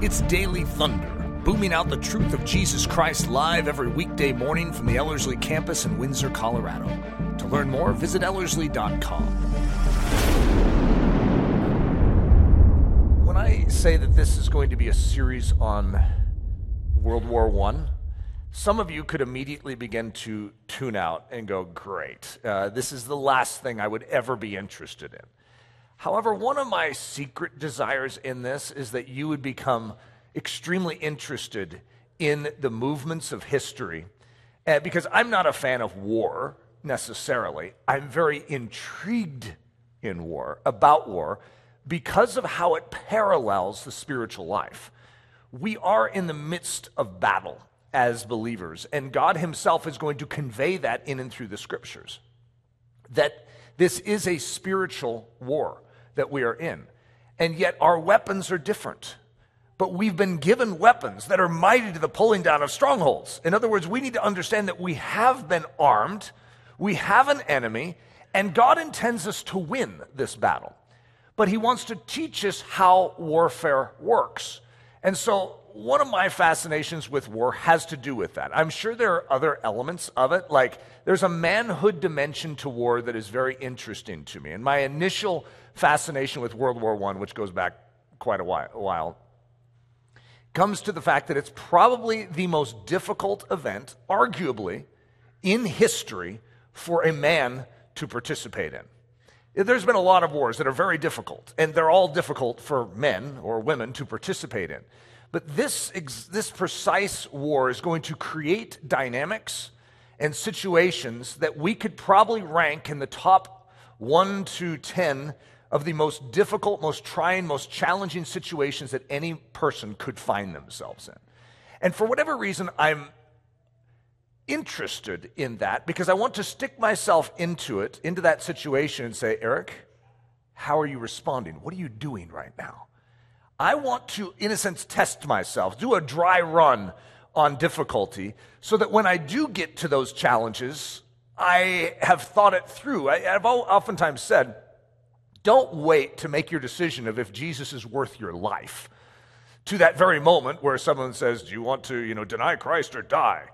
It's Daily Thunder, booming out the truth of Jesus Christ live every weekday morning from the Ellerslie campus in Windsor, Colorado. To learn more, visit Ellerslie.com. When I say that this is going to be a series on World War I, some of you could immediately begin to tune out and go, Great, uh, this is the last thing I would ever be interested in. However, one of my secret desires in this is that you would become extremely interested in the movements of history. Uh, because I'm not a fan of war necessarily, I'm very intrigued in war, about war, because of how it parallels the spiritual life. We are in the midst of battle as believers, and God Himself is going to convey that in and through the scriptures. That this is a spiritual war that we are in. And yet our weapons are different. But we've been given weapons that are mighty to the pulling down of strongholds. In other words, we need to understand that we have been armed, we have an enemy, and God intends us to win this battle. But He wants to teach us how warfare works. And so, one of my fascinations with war has to do with that. I'm sure there are other elements of it. Like, there's a manhood dimension to war that is very interesting to me. And my initial fascination with World War I, which goes back quite a while, comes to the fact that it's probably the most difficult event, arguably, in history for a man to participate in. There's been a lot of wars that are very difficult, and they're all difficult for men or women to participate in. But this, this precise war is going to create dynamics and situations that we could probably rank in the top 1 to 10 of the most difficult, most trying, most challenging situations that any person could find themselves in. And for whatever reason, I'm interested in that because I want to stick myself into it, into that situation, and say, Eric, how are you responding? What are you doing right now? I want to, in a sense, test myself, do a dry run on difficulty so that when I do get to those challenges, I have thought it through. I, have oftentimes said, don't wait to make your decision of if Jesus is worth your life to that very moment where someone says, Do you want to, you know, deny Christ or die?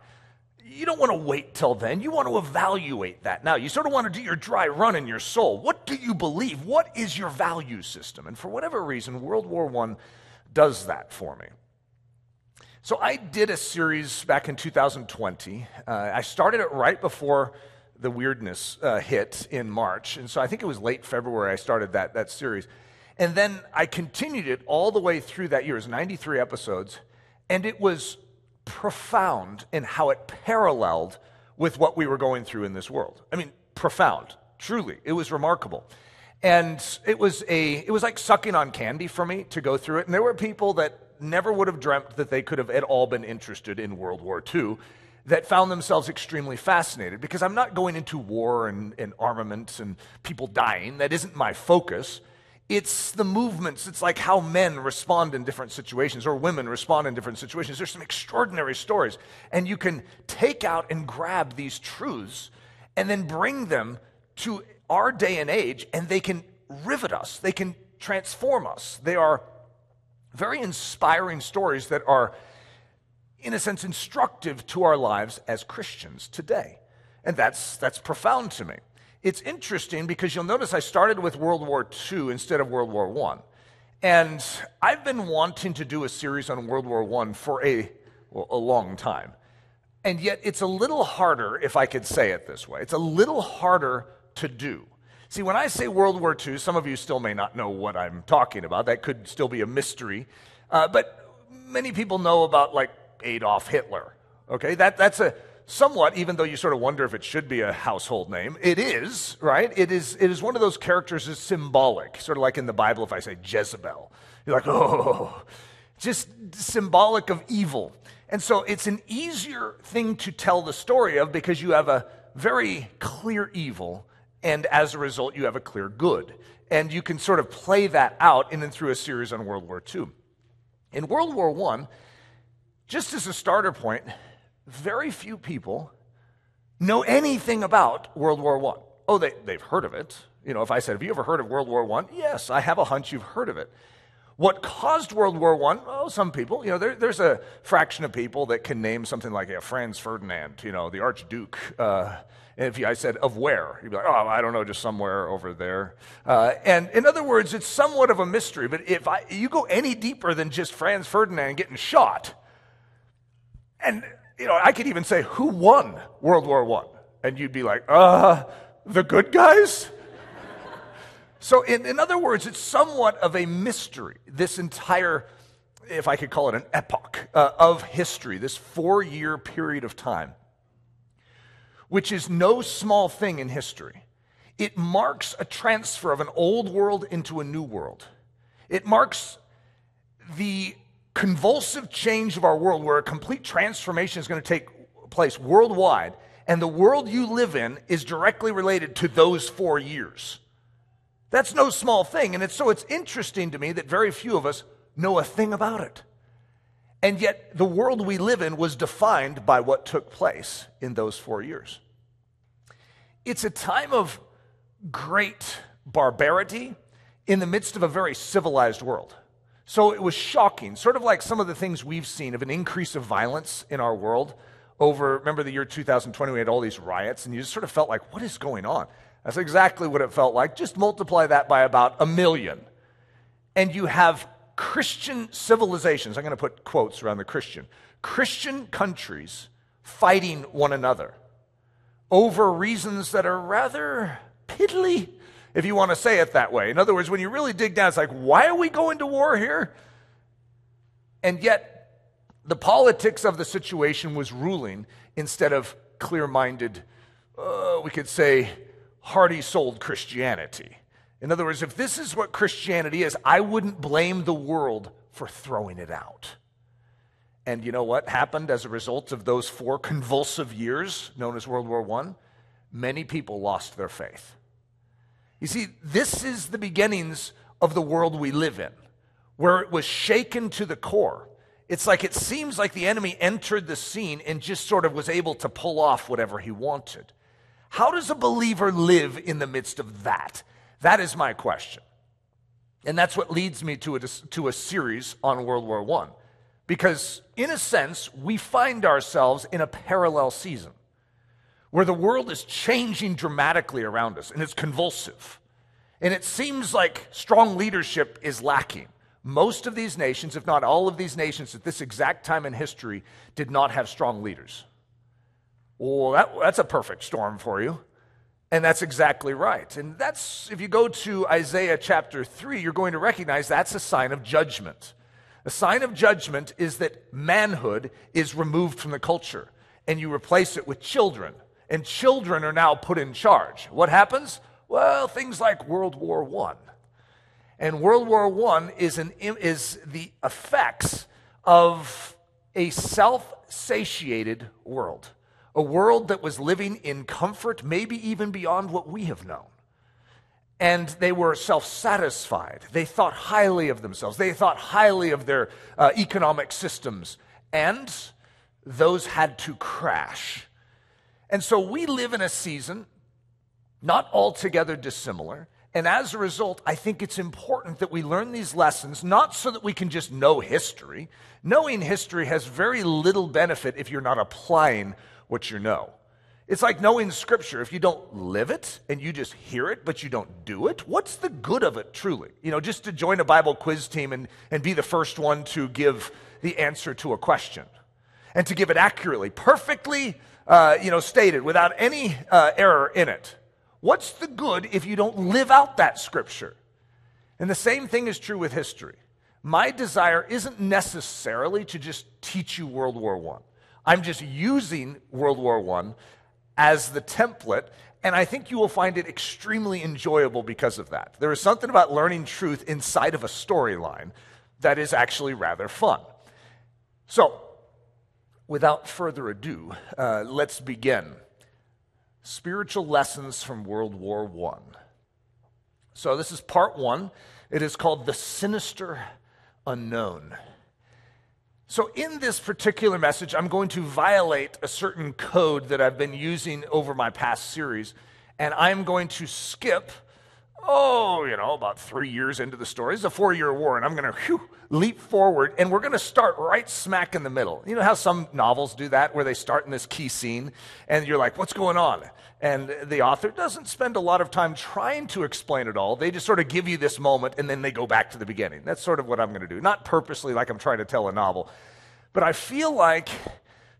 You don't want to wait till then. You want to evaluate that now. You sort of want to do your dry run in your soul. What do you believe? What is your value system? And for whatever reason, World War I does that for me. So I did a series back in 2020. Uh, I started it right before the weirdness uh, hit in March. And so I think it was late February I started that, that series. And then I continued it all the way through that year. It was 93 episodes. And it was profound in how it paralleled with what we were going through in this world. I mean, profound, truly. It was remarkable. And it was, a, it was like sucking on candy for me to go through it. And there were people that never would have dreamt that they could have at all been interested in World War II that found themselves extremely fascinated because I'm not going into war and, and armaments and people dying. That isn't my focus. It's the movements. It's like how men respond in different situations or women respond in different situations. There's some extraordinary stories. And you can take out and grab these truths and then bring them to our day and age, and they can rivet us, they can transform us. They are very inspiring stories that are in a sense, instructive to our lives as Christians today. And that's, that's profound to me. It's interesting because you'll notice I started with World War II instead of World War I. And I've been wanting to do a series on World War I for a, well, a long time. And yet it's a little harder, if I could say it this way, it's a little harder to do. See, when I say World War II, some of you still may not know what I'm talking about. That could still be a mystery. Uh, but many people know about, like, Adolf Hitler. Okay, that, that's a somewhat, even though you sort of wonder if it should be a household name, it is, right? It is, it is one of those characters that's symbolic, sort of like in the Bible if I say Jezebel. You're like, oh, just symbolic of evil. And so it's an easier thing to tell the story of because you have a very clear evil, and as a result, you have a clear good. And you can sort of play that out in and through a series on World War II. In World War I, just as a starter point, very few people know anything about World War I. Oh, they, they've heard of it. You know, if I said, Have you ever heard of World War I? Yes, I have a hunch you've heard of it. What caused World War I? Well, some people, you know, there, there's a fraction of people that can name something like yeah, Franz Ferdinand, you know, the Archduke. Uh, if I said, of where? You'd be like, oh, I don't know, just somewhere over there. Uh, and in other words, it's somewhat of a mystery. But if I, you go any deeper than just Franz Ferdinand getting shot, and, you know, I could even say, who won World War I? And you'd be like, uh, the good guys? So, in, in other words, it's somewhat of a mystery, this entire, if I could call it an epoch uh, of history, this four year period of time, which is no small thing in history. It marks a transfer of an old world into a new world. It marks the convulsive change of our world where a complete transformation is going to take place worldwide, and the world you live in is directly related to those four years. That's no small thing. And it's, so it's interesting to me that very few of us know a thing about it. And yet, the world we live in was defined by what took place in those four years. It's a time of great barbarity in the midst of a very civilized world. So it was shocking, sort of like some of the things we've seen of an increase of violence in our world over, remember the year 2020, we had all these riots, and you just sort of felt like, what is going on? That's exactly what it felt like. Just multiply that by about a million. And you have Christian civilizations, I'm going to put quotes around the Christian, Christian countries fighting one another over reasons that are rather piddly, if you want to say it that way. In other words, when you really dig down, it's like, why are we going to war here? And yet, the politics of the situation was ruling instead of clear minded, uh, we could say, hearty souled Christianity. In other words, if this is what Christianity is, I wouldn't blame the world for throwing it out. And you know what happened as a result of those four convulsive years known as World War I? Many people lost their faith. You see, this is the beginnings of the world we live in, where it was shaken to the core. It's like it seems like the enemy entered the scene and just sort of was able to pull off whatever he wanted. How does a believer live in the midst of that? That is my question. And that's what leads me to a, to a series on World War I. Because, in a sense, we find ourselves in a parallel season where the world is changing dramatically around us and it's convulsive. And it seems like strong leadership is lacking. Most of these nations, if not all of these nations at this exact time in history, did not have strong leaders. Well, that, that's a perfect storm for you. And that's exactly right. And that's, if you go to Isaiah chapter 3, you're going to recognize that's a sign of judgment. A sign of judgment is that manhood is removed from the culture and you replace it with children. And children are now put in charge. What happens? Well, things like World War I. And World War I is, an, is the effects of a self satiated world a world that was living in comfort, maybe even beyond what we have known. And they were self satisfied. They thought highly of themselves. They thought highly of their uh, economic systems. And those had to crash. And so we live in a season not altogether dissimilar. And as a result, I think it's important that we learn these lessons, not so that we can just know history. Knowing history has very little benefit if you're not applying what you know. It's like knowing scripture. If you don't live it and you just hear it, but you don't do it, what's the good of it truly? You know, just to join a Bible quiz team and, and be the first one to give the answer to a question and to give it accurately, perfectly, uh, you know, stated without any uh, error in it. What's the good if you don't live out that scripture? And the same thing is true with history. My desire isn't necessarily to just teach you World War I. I'm just using World War I as the template, and I think you will find it extremely enjoyable because of that. There is something about learning truth inside of a storyline that is actually rather fun. So, without further ado, uh, let's begin. Spiritual lessons from World War I. So, this is part one. It is called The Sinister Unknown. So, in this particular message, I'm going to violate a certain code that I've been using over my past series, and I'm going to skip oh, you know, about three years into the story. It's a four year war, and I'm going to leap forward, and we're going to start right smack in the middle. You know how some novels do that, where they start in this key scene, and you're like, what's going on? And the author doesn't spend a lot of time trying to explain it all. They just sort of give you this moment, and then they go back to the beginning. That's sort of what I'm going to do. Not purposely like I'm trying to tell a novel, but I feel like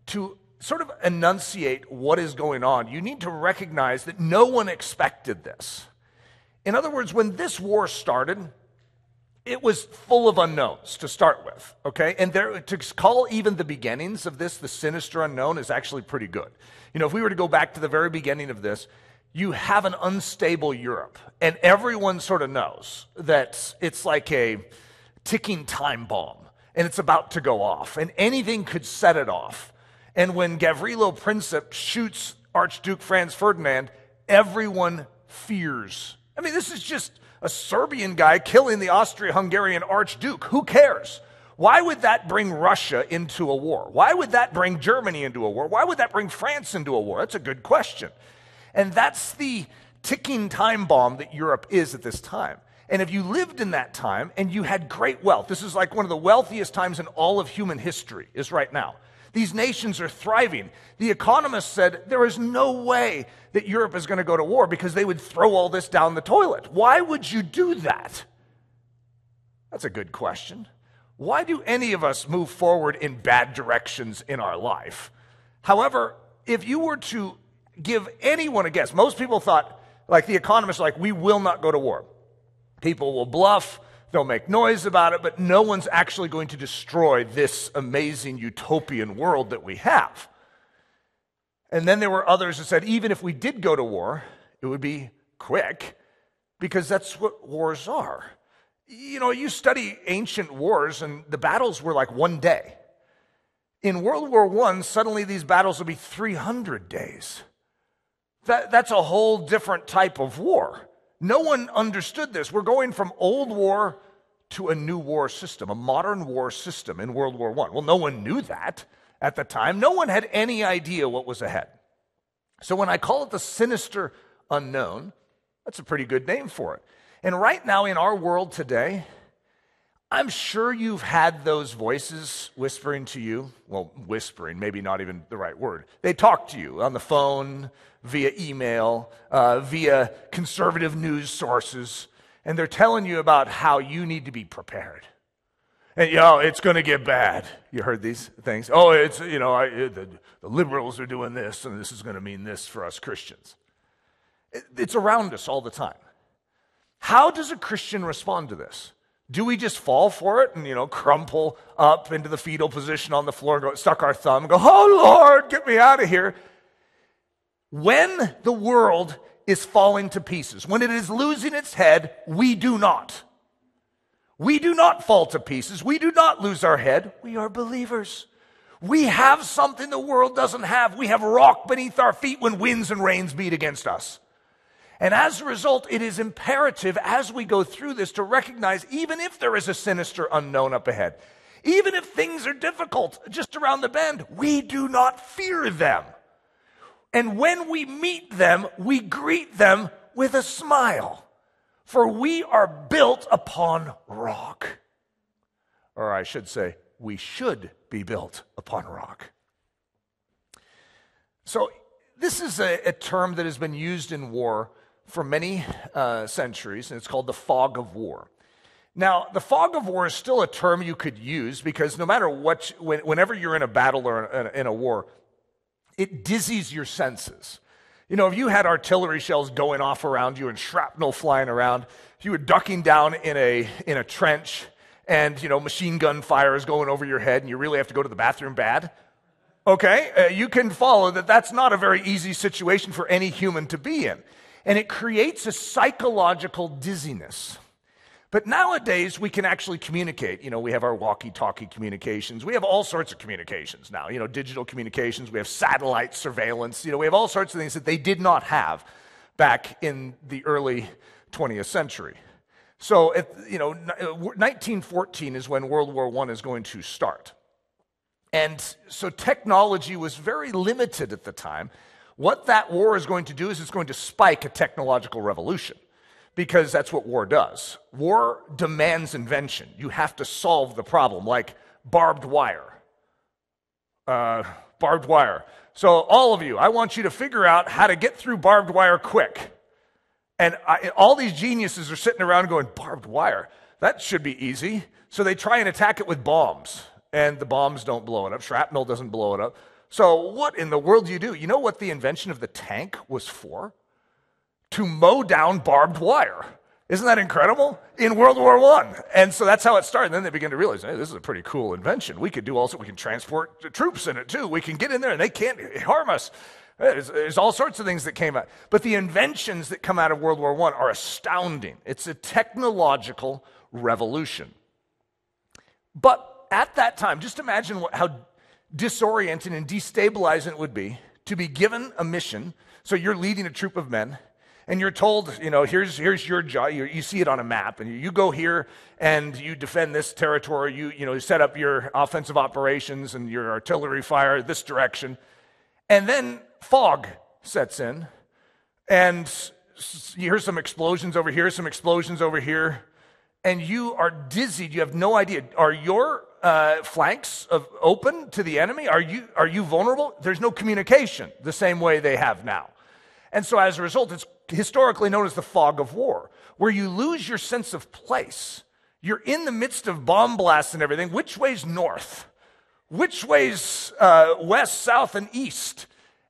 to sort of enunciate what is going on, you need to recognize that no one expected this. In other words, when this war started, it was full of unknowns to start with, okay? And there, to call even the beginnings of this the sinister unknown is actually pretty good. You know, if we were to go back to the very beginning of this, you have an unstable Europe, and everyone sort of knows that it's like a ticking time bomb, and it's about to go off, and anything could set it off. And when Gavrilo Princip shoots Archduke Franz Ferdinand, everyone fears I mean, this is just a Serbian guy killing the Austria Hungarian Archduke. Who cares? Why would that bring Russia into a war? Why would that bring Germany into a war? Why would that bring France into a war? That's a good question. And that's the ticking time bomb that Europe is at this time. And if you lived in that time and you had great wealth, this is like one of the wealthiest times in all of human history, is right now. These nations are thriving. The economists said there is no way that Europe is going to go to war because they would throw all this down the toilet. Why would you do that? That's a good question. Why do any of us move forward in bad directions in our life? However, if you were to give anyone a guess, most people thought, like the economists, like, we will not go to war. People will bluff. They'll make noise about it, but no one's actually going to destroy this amazing utopian world that we have. And then there were others that said, even if we did go to war, it would be quick because that's what wars are. You know, you study ancient wars, and the battles were like one day. In World War I, suddenly these battles would be 300 days. That, that's a whole different type of war. No one understood this. We're going from old war to a new war system, a modern war system in World War I. Well, no one knew that at the time. No one had any idea what was ahead. So when I call it the sinister unknown, that's a pretty good name for it. And right now in our world today, I'm sure you've had those voices whispering to you. Well, whispering, maybe not even the right word. They talk to you on the phone, via email, uh, via conservative news sources, and they're telling you about how you need to be prepared. And, you know, it's going to get bad. You heard these things? Oh, it's, you know, I, the, the liberals are doing this, and this is going to mean this for us Christians. It, it's around us all the time. How does a Christian respond to this? Do we just fall for it and, you know, crumple up into the fetal position on the floor, and go, stuck our thumb, and go, Oh, Lord, get me out of here? When the world is falling to pieces, when it is losing its head, we do not. We do not fall to pieces. We do not lose our head. We are believers. We have something the world doesn't have. We have rock beneath our feet when winds and rains beat against us. And as a result, it is imperative as we go through this to recognize even if there is a sinister unknown up ahead, even if things are difficult just around the bend, we do not fear them. And when we meet them, we greet them with a smile. For we are built upon rock. Or I should say, we should be built upon rock. So, this is a, a term that has been used in war for many uh, centuries, and it's called the fog of war. Now, the fog of war is still a term you could use because no matter what, when, whenever you're in a battle or in a, in a war, it dizzies your senses. You know, if you had artillery shells going off around you and shrapnel flying around, if you were ducking down in a, in a trench and, you know, machine gun fire is going over your head and you really have to go to the bathroom bad, okay, uh, you can follow that that's not a very easy situation for any human to be in. And it creates a psychological dizziness. But nowadays, we can actually communicate. You know, we have our walkie talkie communications. We have all sorts of communications now, you know, digital communications. We have satellite surveillance. You know, we have all sorts of things that they did not have back in the early 20th century. So, at, you know, 1914 uh, is when World War I is going to start. And so technology was very limited at the time. What that war is going to do is it's going to spike a technological revolution because that's what war does. War demands invention. You have to solve the problem, like barbed wire. Uh, barbed wire. So, all of you, I want you to figure out how to get through barbed wire quick. And I, all these geniuses are sitting around going, barbed wire, that should be easy. So they try and attack it with bombs, and the bombs don't blow it up. Shrapnel doesn't blow it up. So, what in the world do you do? You know what the invention of the tank was for? To mow down barbed wire. Isn't that incredible? In World War I. And so that's how it started. And then they began to realize, hey, this is a pretty cool invention. We could do also, we can transport troops in it too. We can get in there and they can't harm us. There's, there's, all sorts of things that came out. But the inventions that come out of World War I are astounding. It's a technological revolution. But at that time, just imagine what, how disorienting and destabilizing it would be to be given a mission. So you're leading a troop of men and you're told, you know, here's, here's your job. You, you see it on a map, and you go here and you defend this territory. You, you know, set up your offensive operations and your artillery fire this direction. And then fog sets in, and you hear some explosions over here, some explosions over here, and you are dizzied. You have no idea. Are your uh, flanks of, open to the enemy? Are you, are you vulnerable? There's no communication the same way they have now. And so as a result, it's historically known as the fog of war, where you lose your sense of place. You're in the midst of bomb blasts and everything. Which way's north? Which way's uh, west, south, and east?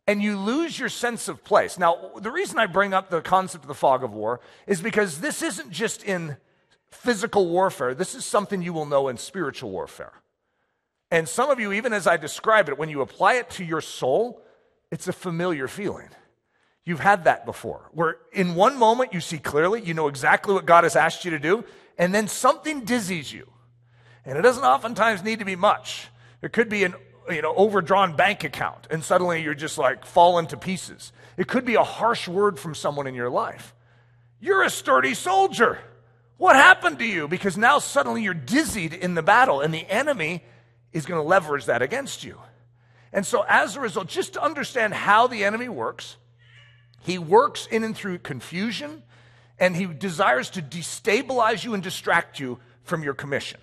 And you lose your sense of place. Now, the reason I bring up the concept of the fog of war is because this isn't just in physical warfare, this is something you will know in spiritual warfare. And some of you, even as I describe it, when you apply it to your soul, it's a familiar feeling. You've had that before, where in one moment you see clearly, you know exactly what God has asked you to do, and then something dizzies you. And it doesn't oftentimes need to be much. It could be an you know, overdrawn bank account, and suddenly you're just like falling to pieces. It could be a harsh word from someone in your life. You're a sturdy soldier. What happened to you? Because now suddenly you're dizzied in the battle, and the enemy is going to leverage that against you. And so, as a result, just to understand how the enemy works, he works in and through confusion, and he desires to destabilize you and distract you from your commission.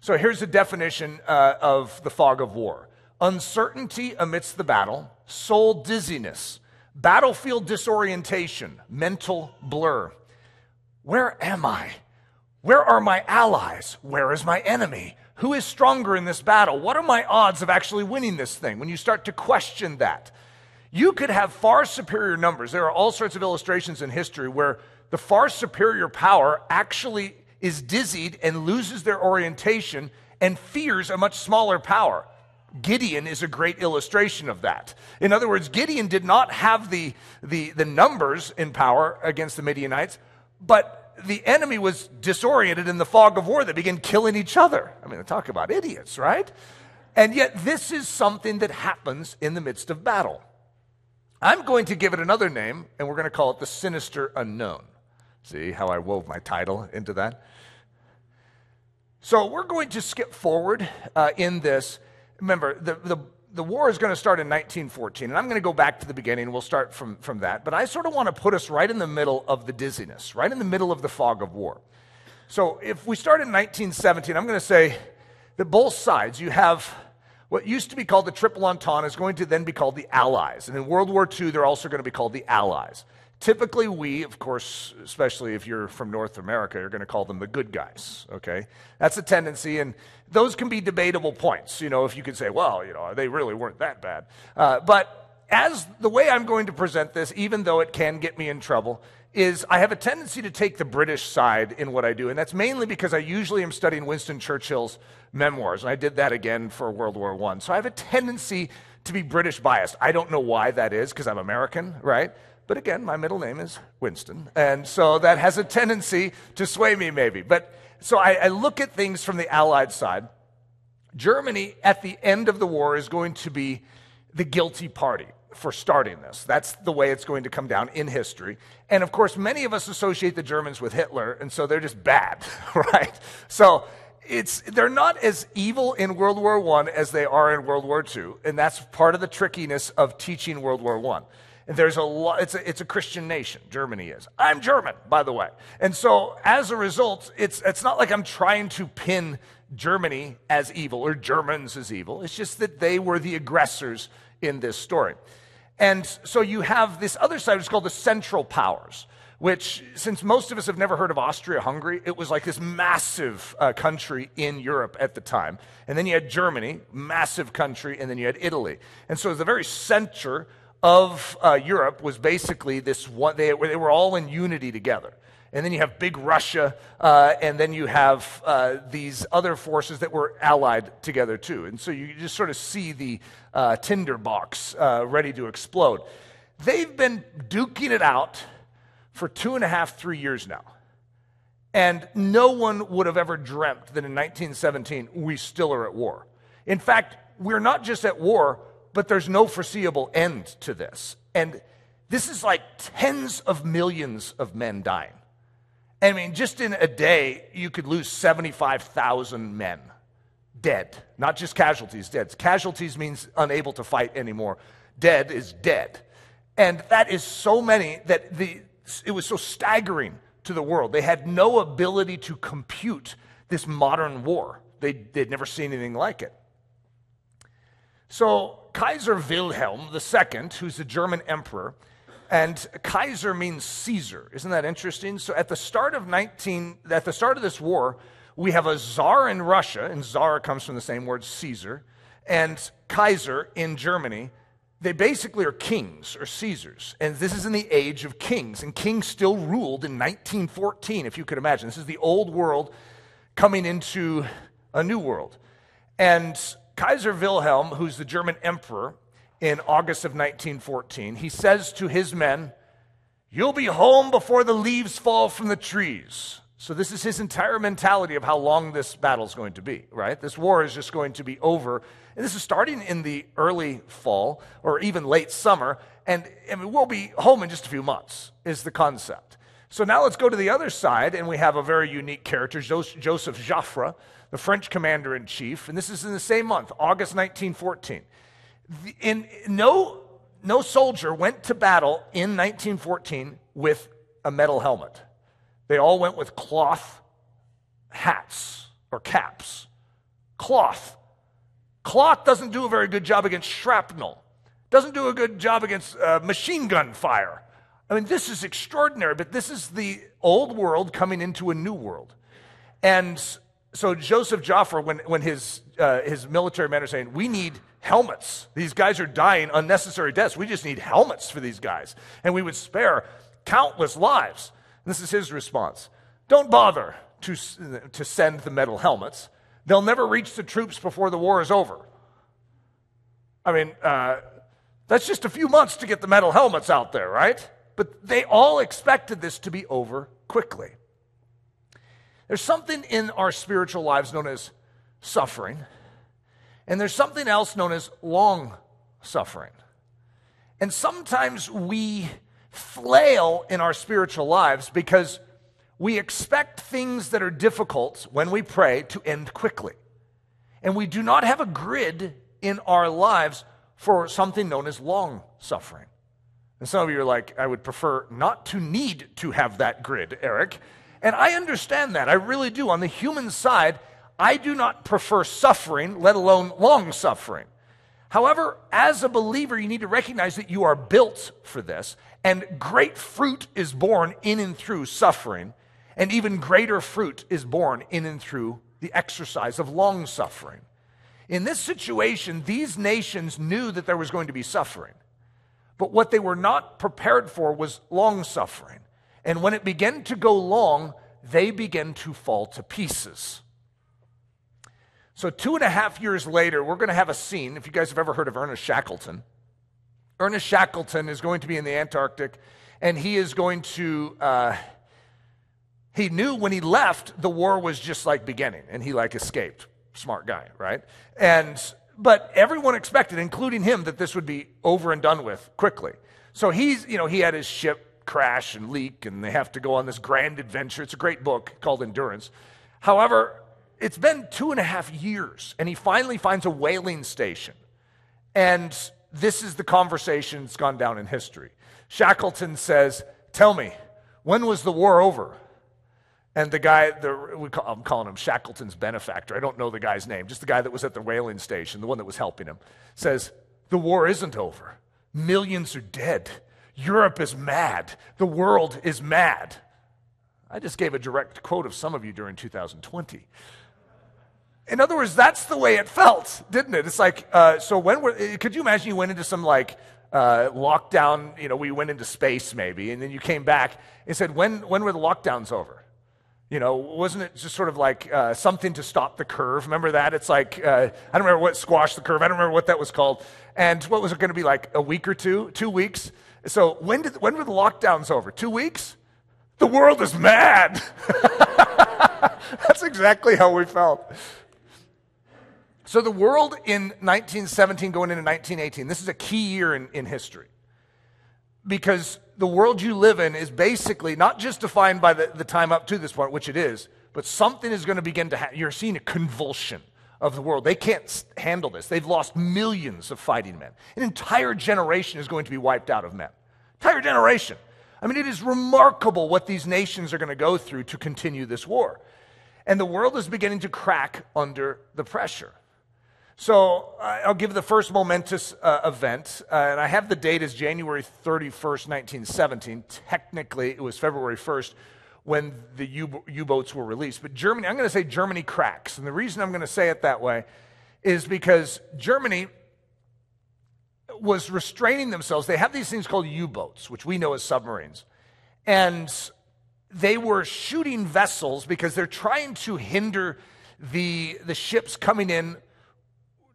So here's a definition uh, of the fog of war uncertainty amidst the battle, soul dizziness, battlefield disorientation, mental blur. Where am I? Where are my allies? Where is my enemy? Who is stronger in this battle? What are my odds of actually winning this thing? When you start to question that, you could have far superior numbers. There are all sorts of illustrations in history where the far superior power actually is dizzied and loses their orientation and fears a much smaller power. Gideon is a great illustration of that. In other words, Gideon did not have the, the, the numbers in power against the Midianites, but the enemy was disoriented in the fog of war. They began killing each other. I mean, talk about idiots, right? And yet, this is something that happens in the midst of battle. I'm going to give it another name, and we're going to call it the sinister unknown. See how I wove my title into that? So we're going to skip forward uh, in this. Remember, the, the, the war is going to start in 1914, and I'm going to go back to the beginning. We'll start from, from that. But I sort of want to put us right in the middle of the dizziness, right in the middle of the fog of war. So if we start in 1917, I'm going to say that both sides, you have what used to be called the Triple Entente is going to then be called the Allies. And in World War II, they're also going to be called the Allies. Typically, we, of course, especially if you're from North America, are going to call them the good guys, okay? That's a tendency, and those can be debatable points. You know, if you could say, well, you know, they really weren't that bad. Uh, but as the way I'm going to present this, even though it can get me in trouble, is I have a tendency to take the British side in what I do, and that's mainly because I usually am studying Winston Churchill's memoirs, and I did that again for World War I. So I have a tendency to be British biased. I don't know why that is, because I'm American, right? But again, my middle name is Winston, and so that has a tendency to sway me, maybe. But so I, I look at things from the Allied side. Germany, at the end of the war, is going to be the guilty party for starting this. That's the way it's going to come down in history. And of course, many of us associate the Germans with Hitler, and so they're just bad, right? So it's, they're not as evil in World War I as they are in World War II, and that's part of the trickiness of teaching World War I. And there's a lot, it's a, it's a Christian nation. Germany is. I'm German, by the way. And so as a result, it's, it's not like I'm trying to pin Germany as evil or Germans as evil. It's just that they were the aggressors in this story. And so you have this other side, which is called the Central Powers, which, since most of us have never heard of Austria Hungary, it was like this massive uh, country in Europe at the time. And then you had Germany, massive country, and then you had Italy. And so it's the very center of uh, Europe was basically this one, they, they were all in unity together. And then you have big Russia, uh, and then you have uh, these other forces that were allied together too. And so you just sort of see the uh, tinderbox uh, ready to explode. They've been duking it out for two and a half, three years now. And no one would have ever dreamt that in 1917 we still are at war. In fact, we're not just at war, but there's no foreseeable end to this. And this is like tens of millions of men dying. I mean, just in a day, you could lose 75,000 men dead, not just casualties, dead. Casualties means unable to fight anymore. Dead is dead. And that is so many that the, it was so staggering to the world. They had no ability to compute this modern war. They, they'd never seen anything like it. So, Kaiser Wilhelm II, who's the German emperor, and Kaiser means Caesar. Isn't that interesting? So, at the start of 19, at the start of this war, we have a czar in Russia, and czar comes from the same word Caesar, and Kaiser in Germany they basically are kings or Caesars. And this is in the age of kings. And kings still ruled in 1914, if you could imagine. This is the old world coming into a new world. And Kaiser Wilhelm, who's the German emperor in August of 1914, he says to his men, You'll be home before the leaves fall from the trees. So, this is his entire mentality of how long this battle is going to be, right? This war is just going to be over and this is starting in the early fall or even late summer. And, and we'll be home in just a few months, is the concept. So now let's go to the other side, and we have a very unique character, Joseph Joffre, the French commander in chief. And this is in the same month, August 1914. In, no, no soldier went to battle in 1914 with a metal helmet. They all went with cloth hats or caps. Cloth Cloth doesn't do a very good job against shrapnel, doesn't do a good job against uh, machine gun fire. I mean, this is extraordinary, but this is the old world coming into a new world. And so Joseph Joffre, when, when his, uh, his military men are saying, we need helmets. These guys are dying unnecessary deaths. We just need helmets for these guys. And we would spare countless lives. And this is his response. Don't bother to, to send the metal helmets. They'll never reach the troops before the war is over. I mean, uh, that's just a few months to get the metal helmets out there, right? But they all expected this to be over quickly. There's something in our spiritual lives known as suffering, and there's something else known as long suffering. And sometimes we flail in our spiritual lives because we expect things that are difficult when we pray to end quickly. And we do not have a grid in our lives for something known as long suffering. And some of you are like, I would prefer not to need to have that grid, Eric. And I understand that. I really do. On the human side, I do not prefer suffering, let alone long suffering. However, as a believer, you need to recognize that you are built for this, and great fruit is born in and through suffering. And even greater fruit is born in and through the exercise of long suffering. In this situation, these nations knew that there was going to be suffering. But what they were not prepared for was long suffering. And when it began to go long, they began to fall to pieces. So, two and a half years later, we're going to have a scene. If you guys have ever heard of Ernest Shackleton, Ernest Shackleton is going to be in the Antarctic, and he is going to. Uh, he knew when he left, the war was just like beginning, and he like escaped. Smart guy, right? And but everyone expected, including him, that this would be over and done with quickly. So he's, you know, he had his ship crash and leak, and they have to go on this grand adventure. It's a great book called Endurance. However, it's been two and a half years, and he finally finds a whaling station. And this is the conversation that's gone down in history. Shackleton says, Tell me, when was the war over? And the guy, the, call, I'm calling him Shackleton's benefactor. I don't know the guy's name, just the guy that was at the whaling station, the one that was helping him, says, The war isn't over. Millions are dead. Europe is mad. The world is mad. I just gave a direct quote of some of you during 2020. In other words, that's the way it felt, didn't it? It's like, uh, so when were, could you imagine you went into some like uh, lockdown, you know, we went into space maybe, and then you came back and said, when, when were the lockdowns over? You know, wasn't it just sort of like uh, something to stop the curve? Remember that? It's like, uh, I don't remember what squashed the curve. I don't remember what that was called. And what was it going to be like? A week or two? Two weeks? So when, did, when were the lockdowns over? Two weeks? The world is mad. That's exactly how we felt. So the world in 1917 going into 1918, this is a key year in, in history because the world you live in is basically not just defined by the, the time up to this point, which it is, but something is going to begin to happen. You're seeing a convulsion of the world. They can't handle this. They've lost millions of fighting men. An entire generation is going to be wiped out of men. Entire generation. I mean, it is remarkable what these nations are going to go through to continue this war. And the world is beginning to crack under the pressure. So I'll give the first momentous uh, event, uh, and I have the date as January 31st, 1917. Technically, it was February 1st when the U boats were released. But Germany, I'm going to say Germany cracks. And the reason I'm going to say it that way is because Germany was restraining themselves. They have these things called U boats, which we know as submarines. And they were shooting vessels because they're trying to hinder the, the ships coming in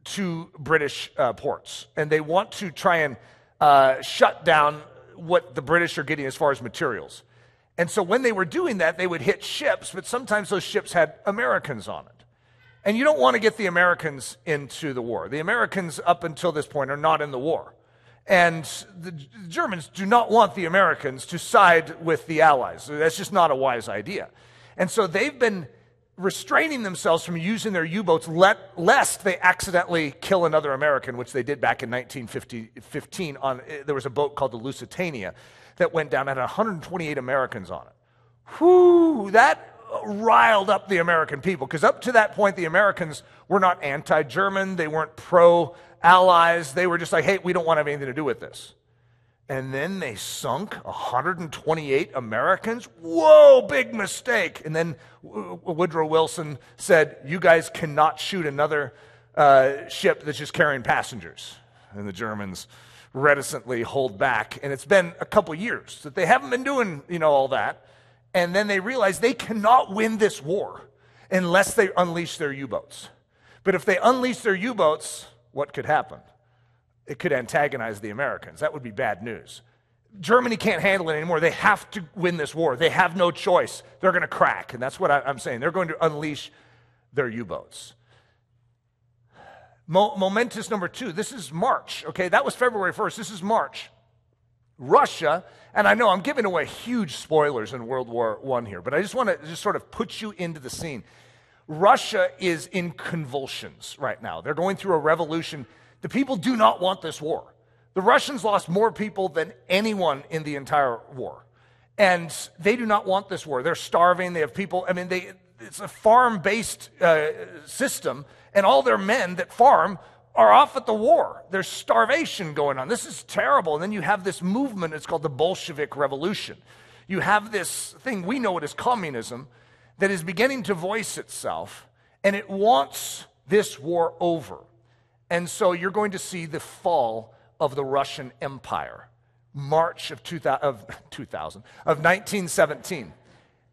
to British uh, ports, and they want to try and uh, shut down what the British are getting as far as materials. And so when they were doing that, they would hit ships, but sometimes those ships had Americans on it. And you don't want to get the Americans into the war. The Americans, up until this point, are not in the war. And the Germans do not want the Americans to side with the Allies. That's just not a wise idea. And so they've been restraining themselves from using their U boats lest they accidentally kill another American, which they did back in 1915. On, eh, there was a boat called the Lusitania that went down, had 128 Americans on it. Whew, that riled up the American people because up to that point, the Americans were not anti German, they weren't pro allies, they were just like, hey, we don't want to have anything to do with this and then they sunk 128 Americans. Whoa, big mistake. And then Woodrow Wilson said, You guys cannot shoot another uh, ship that's just carrying passengers. And the Germans reticently hold back. And it's been a couple years that they haven't been doing, you know, all that. And then they realize they cannot win this war unless they unleash their U boats. But if they unleash their U boats, what could happen? it could antagonize the Americans. That would be bad news. Germany can't handle it anymore. They have to win this war. They have no choice. They're going to crack. And that's what I, am saying. They're going to unleash their U boats. Mo- momentous number two. This is March. Okay, that was February 1st. This is March. Russia, and I know I'm giving away huge spoilers in World War I here, but I just want to just sort of put you into the scene. Russia is in convulsions right now. They're going through a revolution the people do not want this war. The Russians lost more people than anyone in the entire war. And they do not want this war. They're starving. They have people, I mean, they, it's a farm based uh, system, and all their men that farm are off at the war. There's starvation going on. This is terrible. And then you have this movement, it's called the Bolshevik Revolution. You have this thing, we know it as communism, that is beginning to voice itself, and it wants this war over. And so you're going to see the fall of the Russian Empire, March of 2000, of, 2000, of 1917.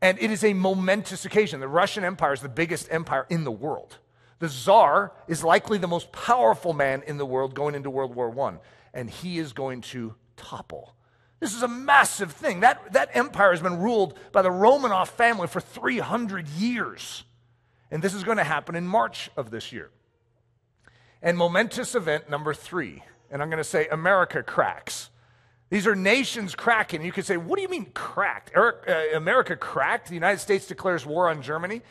And it is a momentous occasion. The Russian Empire is the biggest empire in the world. The czar is likely the most powerful man in the world going into World War I, and he is going to topple. This is a massive thing. That, that empire has been ruled by the Romanov family for 300 years. And this is going to happen in March of this year. And momentous event number three, and I'm going to say America cracks. These are nations cracking. You could say, what do you mean cracked? Uh, America cracked? The United States declares war on Germany?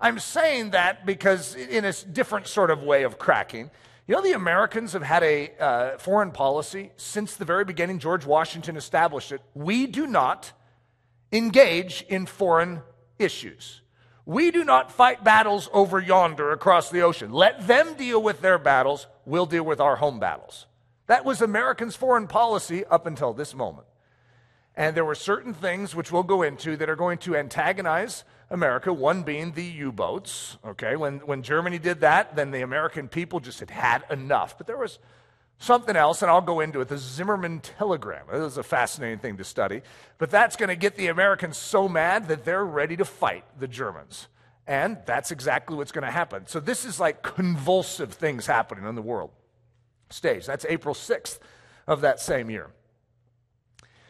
I'm saying that because, in a different sort of way of cracking, You know, the Americans have had a uh, foreign policy since the very beginning. George Washington established it. We do not engage in foreign issues. We do not fight battles over yonder across the ocean. Let them deal with their battles. We'll deal with our home battles. That was Americans' foreign policy up until this moment. And there were certain things which we'll go into that are going to antagonize America, one being the U boats. Okay, when, when Germany did that, then the American people just had had enough. But there was something else, and I'll go into it the Zimmermann telegram. It was a fascinating thing to study. But that's going to get the Americans so mad that they're ready to fight the Germans. And that's exactly what's going to happen. So this is like convulsive things happening in the world stage. That's April 6th of that same year.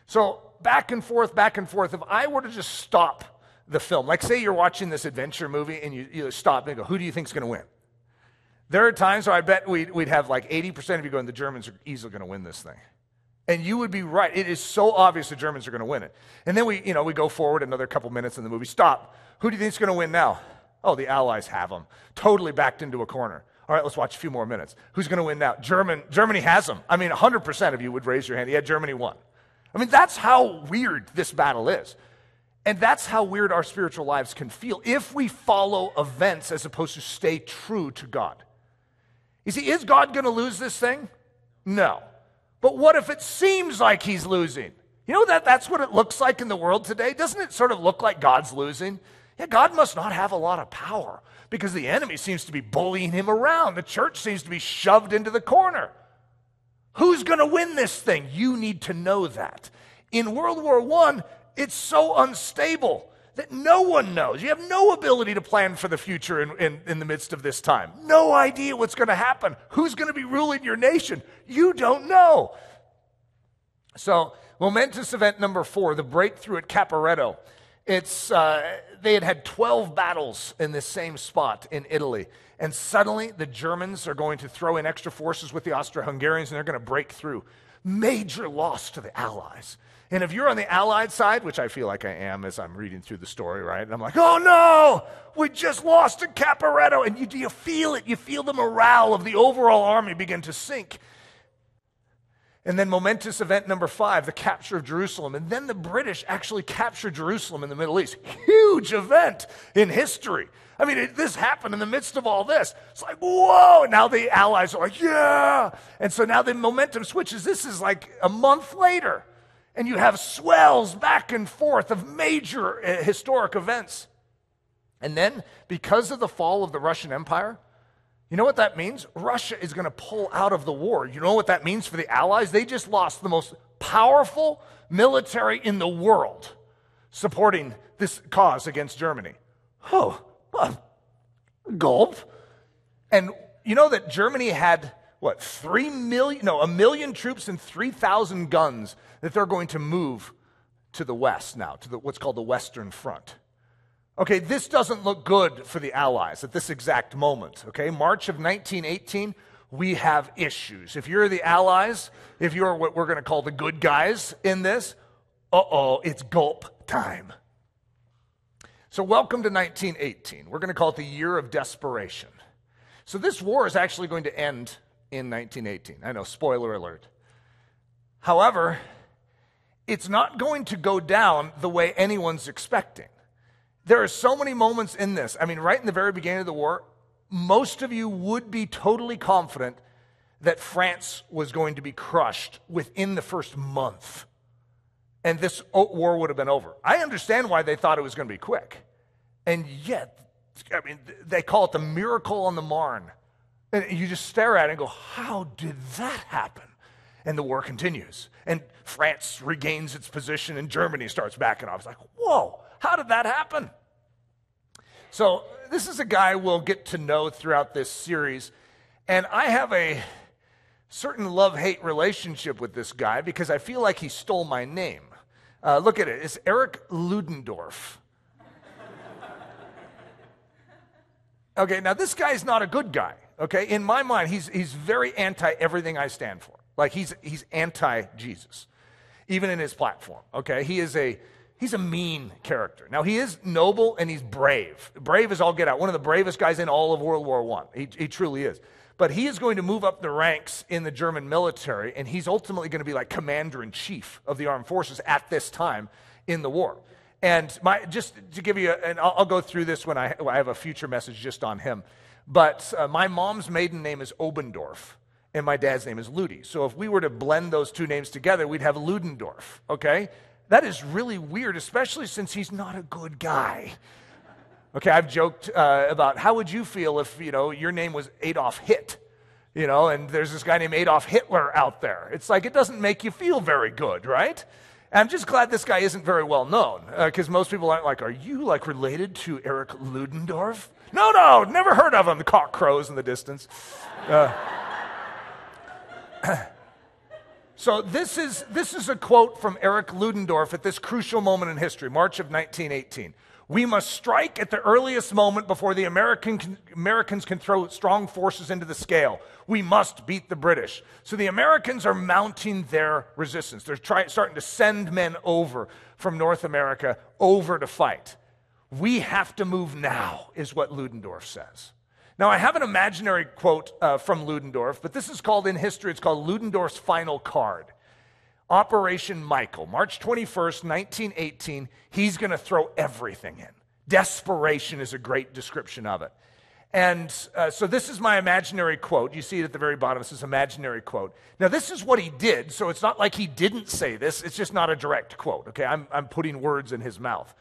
So back and forth, back and forth. If I were to just stop the film, like say you're watching this adventure movie and you, you stop and go, who do you think is going to win? There are times where I bet we'd, we'd have like 80% of you going, the Germans are easily going to win this thing. And you would be right. It is so obvious the Germans are going to win it. And then we, you know, we go forward another couple minutes in the movie. Stop. Who do you think is going to win now? Oh, the Allies have them. Totally backed into a corner. All right, let's watch a few more minutes. Who's going to win now? German, Germany has them. I mean, 100% of you would raise your hand. Yeah, Germany won. I mean, that's how weird this battle is. And that's how weird our spiritual lives can feel if we follow events as opposed to stay true to God. You see, is God going to lose this thing? No. But what if it seems like he's losing? You know that that's what it looks like in the world today? Doesn't it sort of look like God's losing? Yeah, God must not have a lot of power because the enemy seems to be bullying him around. The church seems to be shoved into the corner. Who's going to win this thing? You need to know that. In World War I, it's so unstable that no one knows. You have no ability to plan for the future in, in, in the midst of this time. No idea what's going to happen. Who's going to be ruling your nation? You don't know. So, momentous event number four, the breakthrough at Caporetto. It's, uh, they had had 12 battles in this same spot in Italy. And suddenly the Germans are going to throw in extra forces with the Austro Hungarians and they're going to break through. Major loss to the Allies. And if you're on the Allied side, which I feel like I am as I'm reading through the story, right? And I'm like, oh no, we just lost to Caporetto. And you, do you feel it. You feel the morale of the overall army begin to sink. And then, momentous event number five, the capture of Jerusalem. And then the British actually captured Jerusalem in the Middle East. Huge event in history. I mean, it, this happened in the midst of all this. It's like, whoa. And now the Allies are like, yeah. And so now the momentum switches. This is like a month later and you have swells back and forth of major uh, historic events. And then, because of the fall of the Russian Empire, you know what that means? Russia is going to pull out of the war. You know what that means for the Allies? They just lost the most powerful military in the world supporting this cause against Germany. Oh, gulp. And you know that Germany had what, three million, no, a million troops and 3,000 guns that they're going to move to the west now, to the, what's called the Western Front. Okay, this doesn't look good for the Allies at this exact moment. Okay, March of 1918, we have issues. If you're the Allies, if you're what we're going to call the good guys in this, uh oh, it's gulp time. So, welcome to 1918. We're going to call it the year of desperation. So, this war is actually going to end in 1918. I know, spoiler alert. However, it's not going to go down the way anyone's expecting. There are so many moments in this. I mean, right in the very beginning of the war, most of you would be totally confident that France was going to be crushed within the first month. And this war would have been over. I understand why they thought it was going to be quick. And yet, I mean, they call it the miracle on the Marne. And you just stare at it and go, How did that happen? And the war continues. And France regains its position and Germany starts backing off. It's like, Whoa, how did that happen? So, this is a guy we'll get to know throughout this series. And I have a certain love hate relationship with this guy because I feel like he stole my name. Uh, look at it, it's Eric Ludendorff. Okay, now this guy's not a good guy. Okay, in my mind, he's, he's very anti everything I stand for. Like he's, he's anti Jesus, even in his platform. Okay, he is a He's a mean character. Now, he is noble and he's brave. Brave as all get out. One of the bravest guys in all of World War I. He, he truly is. But he is going to move up the ranks in the German military, and he's ultimately going to be like commander in chief of the armed forces at this time in the war. And my, just to give you, a, and I'll, I'll, go through this when I, I, have a future message just on him. But uh, my mom's maiden name is Obendorf, and my dad's name is Ludy. So if we were to blend those two names together, we'd have Ludendorff, okay? That is really weird, especially since he's not a good guy. Okay, I've joked uh, about how would you feel if, you know, your name was Adolf Hitt, you know, and there's this guy named Adolf Hitler out there. It's like it doesn't make you feel very good, right? And I'm just glad this guy isn't very well known, because uh, most people aren't like, are you like related to Eric Ludendorff? No, no, never heard of him. The cock crows in the distance. Uh, So this is, this is a quote from Eric Ludendorff at this crucial moment in history, March of 1918. We must strike at the earliest moment before the American, Americans can throw strong forces into the scale. We must beat the British. So the Americans are mounting their resistance. They're try, starting to send men over from North America over to fight. We have to move now, is what Ludendorff says. Now, I have an imaginary quote uh, from Ludendorff, but this is called in history, it's called Ludendorff's final card. Operation Michael, March 21st, 1918. He's going to throw everything in. Desperation is a great description of it. And uh, so this is my imaginary quote. You see it at the very bottom. This is imaginary quote. Now, this is what he did, so it's not like he didn't say this. It's just not a direct quote, okay? I'm, I'm putting words in his mouth.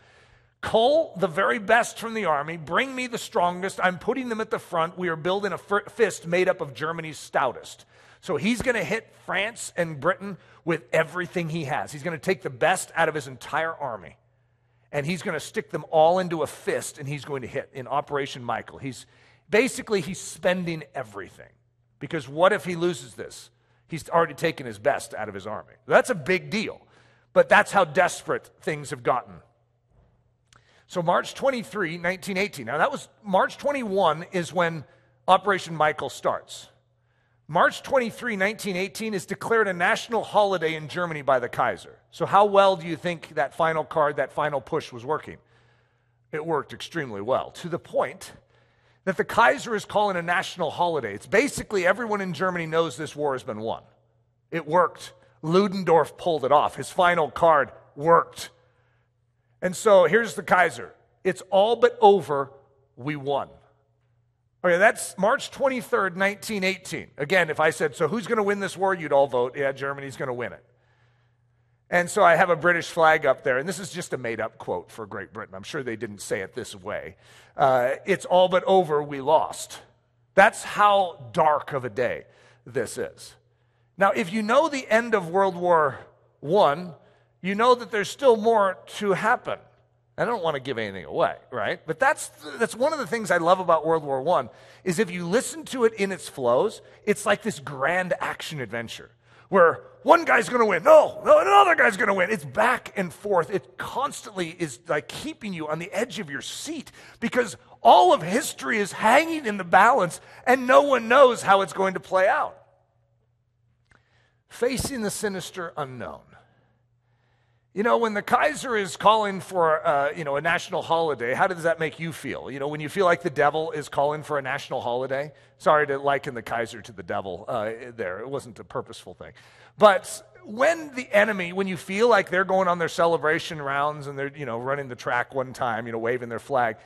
Cull the very best from the army. Bring me the strongest. I'm putting them at the front. We are building a fist made up of Germany's stoutest. So he's going to hit France and Britain with everything he has. He's going to take the best out of his entire army and he's going to stick them all into a fist and he's going to hit in Operation Michael. He's basically he's spending everything. Because what if he loses this? He's already taken his best out of his army. That's a big deal. But that's how desperate things have gotten so, March 23, 1918. Now, that was March 21 is when Operation Michael starts. March 23, 1918 is declared a national holiday in Germany by the Kaiser. So, how well do you think that final card, that final push was working? It worked extremely well, to the point that the Kaiser is calling a national holiday. It's basically everyone in Germany knows this war has been won. It worked. Ludendorff pulled it off. His final card worked. And so here's the Kaiser. It's all but over. We won. Okay, that's March 23rd, 1918. Again, if I said, so who's going to win this war? You'd all vote, yeah, Germany's going to win it. And so I have a British flag up there, and this is just a made up quote for Great Britain. I'm sure they didn't say it this way. Uh, it's all but over, we lost. That's how dark of a day this is. Now, if you know the end of World War I, you know that there's still more to happen. I don't want to give anything away, right? But that's, that's one of the things I love about World War I is if you listen to it in its flows, it's like this grand action adventure where one guy's going to win. No, no, another guy's going to win. It's back and forth. It constantly is like keeping you on the edge of your seat because all of history is hanging in the balance and no one knows how it's going to play out. Facing the sinister unknown. You know, when the Kaiser is calling for, uh, you know, a national holiday, how does that make you feel? You know, when you feel like the devil is calling for a national holiday? Sorry to liken the Kaiser to the devil uh, there. It wasn't a purposeful thing. But when the enemy, when you feel like they're going on their celebration rounds and they're, you know, running the track one time, you know, waving their flag,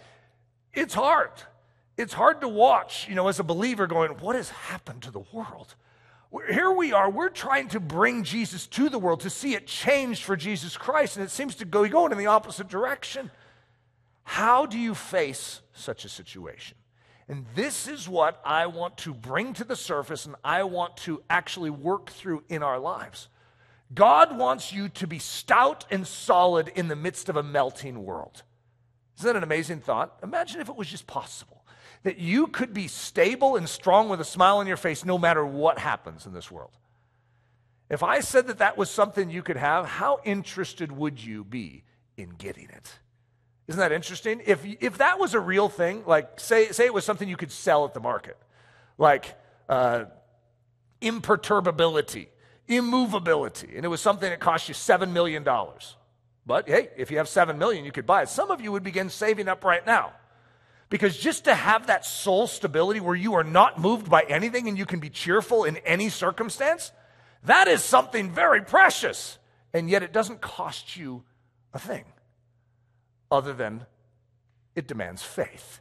it's hard. It's hard to watch, you know, as a believer going, what has happened to the world? Here we are, we're trying to bring Jesus to the world, to see it changed for Jesus Christ, and it seems to go going in the opposite direction. How do you face such a situation? And this is what I want to bring to the surface and I want to actually work through in our lives. God wants you to be stout and solid in the midst of a melting world. Isn't that an amazing thought? Imagine if it was just possible that you could be stable and strong with a smile on your face no matter what happens in this world. If I said that that was something you could have, how interested would you be in getting it? Isn't that interesting? If, if that was a real thing, like say, say it was something you could sell at the market, like uh, imperturbability, immovability, and it was something that cost you $7 million. But hey, if you have 7 million, you could buy it. Some of you would begin saving up right now. Because just to have that soul stability where you are not moved by anything and you can be cheerful in any circumstance, that is something very precious. And yet it doesn't cost you a thing other than it demands faith.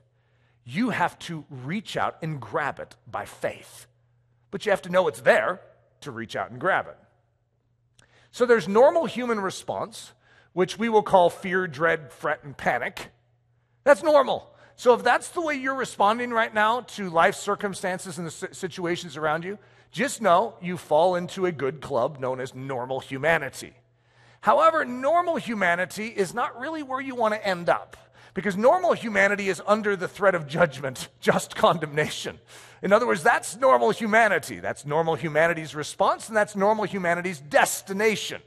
You have to reach out and grab it by faith. But you have to know it's there to reach out and grab it. So there's normal human response, which we will call fear, dread, fret, and panic. That's normal. So if that's the way you're responding right now to life circumstances and the situations around you, just know you fall into a good club known as normal humanity. However, normal humanity is not really where you want to end up because normal humanity is under the threat of judgment, just condemnation. In other words, that's normal humanity. That's normal humanity's response, and that's normal humanity's destination.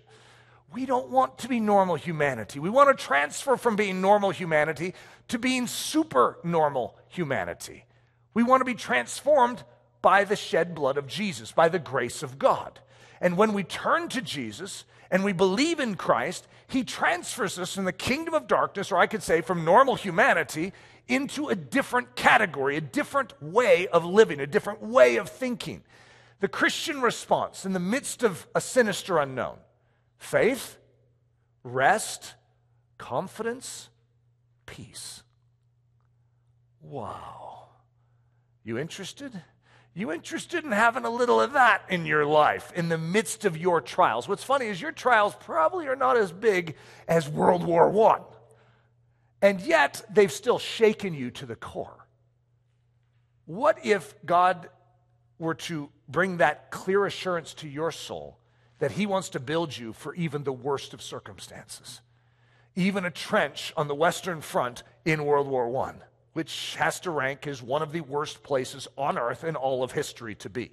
We don't want to be normal humanity. We want to transfer from being normal humanity to being super normal humanity. We want to be transformed by the shed blood of Jesus, by the grace of God. And when we turn to Jesus and we believe in Christ, He transfers us from the kingdom of darkness, or I could say from normal humanity, into a different category, a different way of living, a different way of thinking. The Christian response in the midst of a sinister unknown faith, rest, confidence, peace. Wow. You interested? You interested in having a little of that in your life in the midst of your trials? What's funny is your trials probably are not as big as World War I. And yet, they've still shaken you to the core. What if God were to bring that clear assurance to your soul that He wants to build you for even the worst of circumstances. Even a trench on the Western Front in World War I, which has to rank as one of the worst places on earth in all of history to be.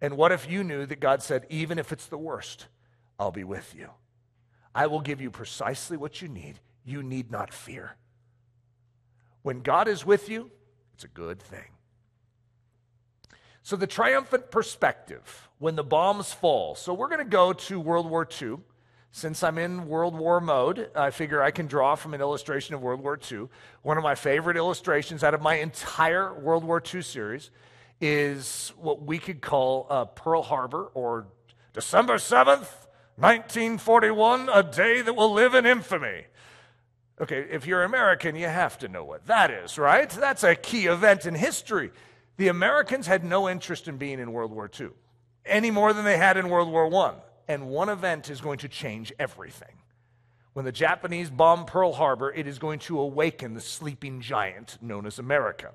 And what if you knew that God said, even if it's the worst, I'll be with you? I will give you precisely what you need. You need not fear. When God is with you, it's a good thing. So, the triumphant perspective when the bombs fall. So, we're going to go to World War II. Since I'm in World War mode, I figure I can draw from an illustration of World War II. One of my favorite illustrations out of my entire World War II series is what we could call uh, Pearl Harbor or December 7th, 1941, a day that will live in infamy. Okay, if you're American, you have to know what that is, right? That's a key event in history. The Americans had no interest in being in World War II any more than they had in World War I. And one event is going to change everything. When the Japanese bomb Pearl Harbor, it is going to awaken the sleeping giant known as America.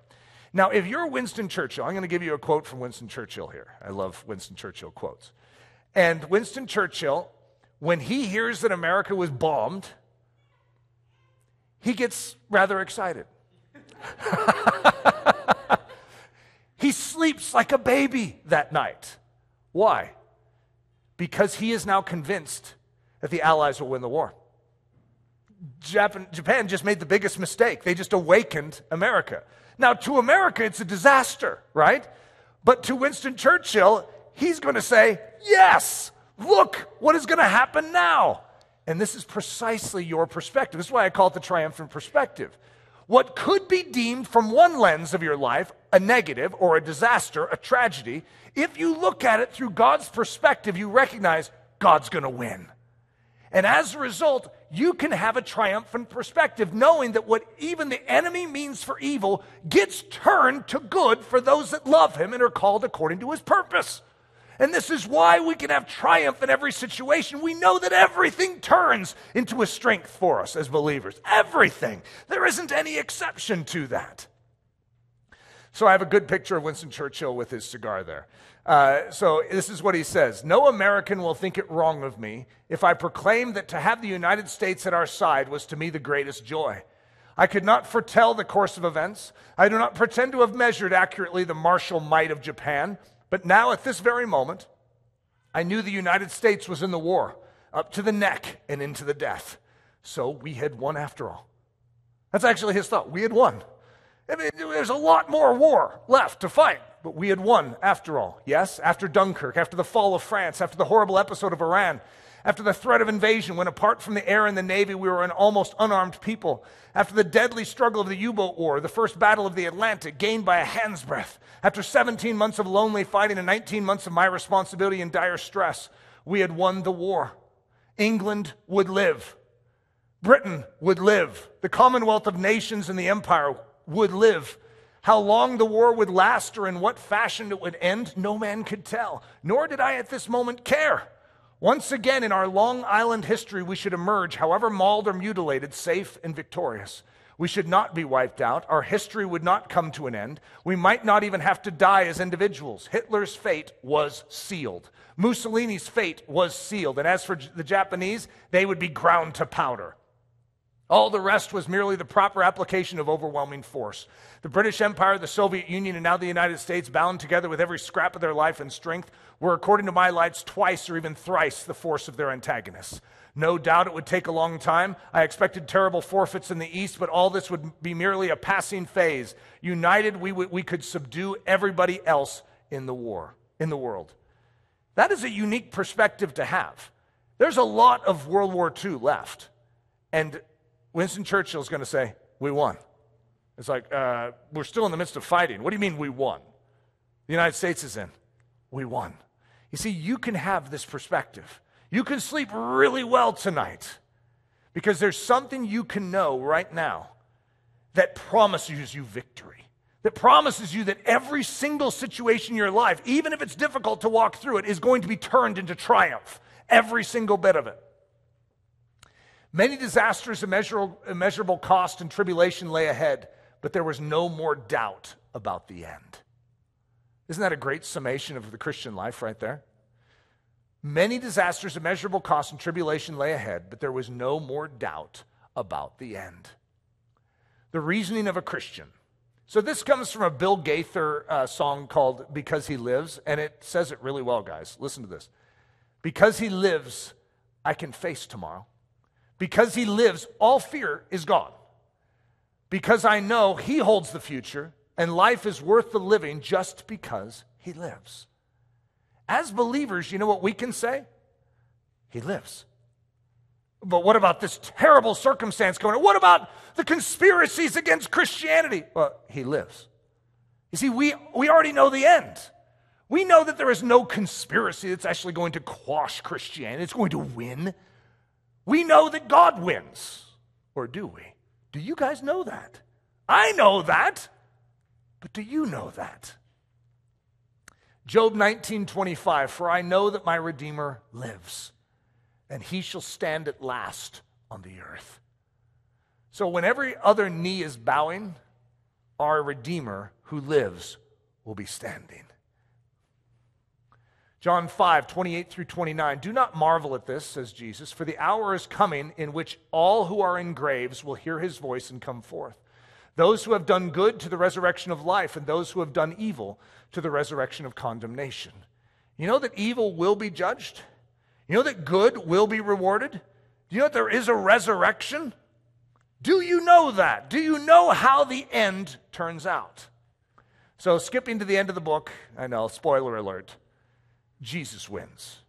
Now, if you're Winston Churchill, I'm going to give you a quote from Winston Churchill here. I love Winston Churchill quotes. And Winston Churchill, when he hears that America was bombed, he gets rather excited. He sleeps like a baby that night. Why? Because he is now convinced that the Allies will win the war. Japan, Japan just made the biggest mistake. They just awakened America. Now, to America, it's a disaster, right? But to Winston Churchill, he's going to say, Yes, look what is going to happen now. And this is precisely your perspective. This is why I call it the triumphant perspective. What could be deemed from one lens of your life a negative or a disaster, a tragedy, if you look at it through God's perspective, you recognize God's going to win. And as a result, you can have a triumphant perspective, knowing that what even the enemy means for evil gets turned to good for those that love him and are called according to his purpose. And this is why we can have triumph in every situation. We know that everything turns into a strength for us as believers. Everything. There isn't any exception to that. So I have a good picture of Winston Churchill with his cigar there. Uh, so this is what he says No American will think it wrong of me if I proclaim that to have the United States at our side was to me the greatest joy. I could not foretell the course of events. I do not pretend to have measured accurately the martial might of Japan but now, at this very moment, I knew the United States was in the war, up to the neck and into the death. So we had won after all. That's actually his thought. We had won. I mean, there's a lot more war left to fight, but we had won after all. Yes, after Dunkirk, after the fall of France, after the horrible episode of Oran, After the threat of invasion, when apart from the air and the navy, we were an almost unarmed people. After the deadly struggle of the U boat war, the first battle of the Atlantic, gained by a hand's breadth. After 17 months of lonely fighting and 19 months of my responsibility and dire stress, we had won the war. England would live. Britain would live. The Commonwealth of Nations and the Empire would live. How long the war would last or in what fashion it would end, no man could tell, nor did I at this moment care. Once again in our Long Island history, we should emerge, however mauled or mutilated, safe and victorious. We should not be wiped out. Our history would not come to an end. We might not even have to die as individuals. Hitler's fate was sealed. Mussolini's fate was sealed. And as for the Japanese, they would be ground to powder. All the rest was merely the proper application of overwhelming force. The British Empire, the Soviet Union, and now the United States, bound together with every scrap of their life and strength, were, according to my lights, twice or even thrice the force of their antagonists. No doubt it would take a long time. I expected terrible forfeits in the East, but all this would be merely a passing phase. United, we, we could subdue everybody else in the war, in the world. That is a unique perspective to have. There's a lot of World War II left. And Winston Churchill is going to say, We won. It's like, uh, we're still in the midst of fighting. What do you mean we won? The United States is in. We won. You see, you can have this perspective. You can sleep really well tonight because there's something you can know right now that promises you victory, that promises you that every single situation in your life, even if it's difficult to walk through it, is going to be turned into triumph. Every single bit of it. Many disasters, immeasurable, immeasurable cost, and tribulation lay ahead, but there was no more doubt about the end. Isn't that a great summation of the Christian life right there? Many disasters, immeasurable cost, and tribulation lay ahead, but there was no more doubt about the end. The reasoning of a Christian. So, this comes from a Bill Gaither uh, song called Because He Lives, and it says it really well, guys. Listen to this. Because He lives, I can face tomorrow. Because he lives, all fear is gone. Because I know he holds the future and life is worth the living just because he lives. As believers, you know what we can say? He lives. But what about this terrible circumstance going on? What about the conspiracies against Christianity? Well, he lives. You see, we, we already know the end. We know that there is no conspiracy that's actually going to quash Christianity, it's going to win. We know that God wins. Or do we? Do you guys know that? I know that. But do you know that? Job 19:25 For I know that my redeemer lives and he shall stand at last on the earth. So when every other knee is bowing, our redeemer who lives will be standing. John 5, 28 through 29. Do not marvel at this, says Jesus, for the hour is coming in which all who are in graves will hear his voice and come forth. Those who have done good to the resurrection of life, and those who have done evil to the resurrection of condemnation. You know that evil will be judged? You know that good will be rewarded? Do you know that there is a resurrection? Do you know that? Do you know how the end turns out? So, skipping to the end of the book, I know, spoiler alert. Jesus wins.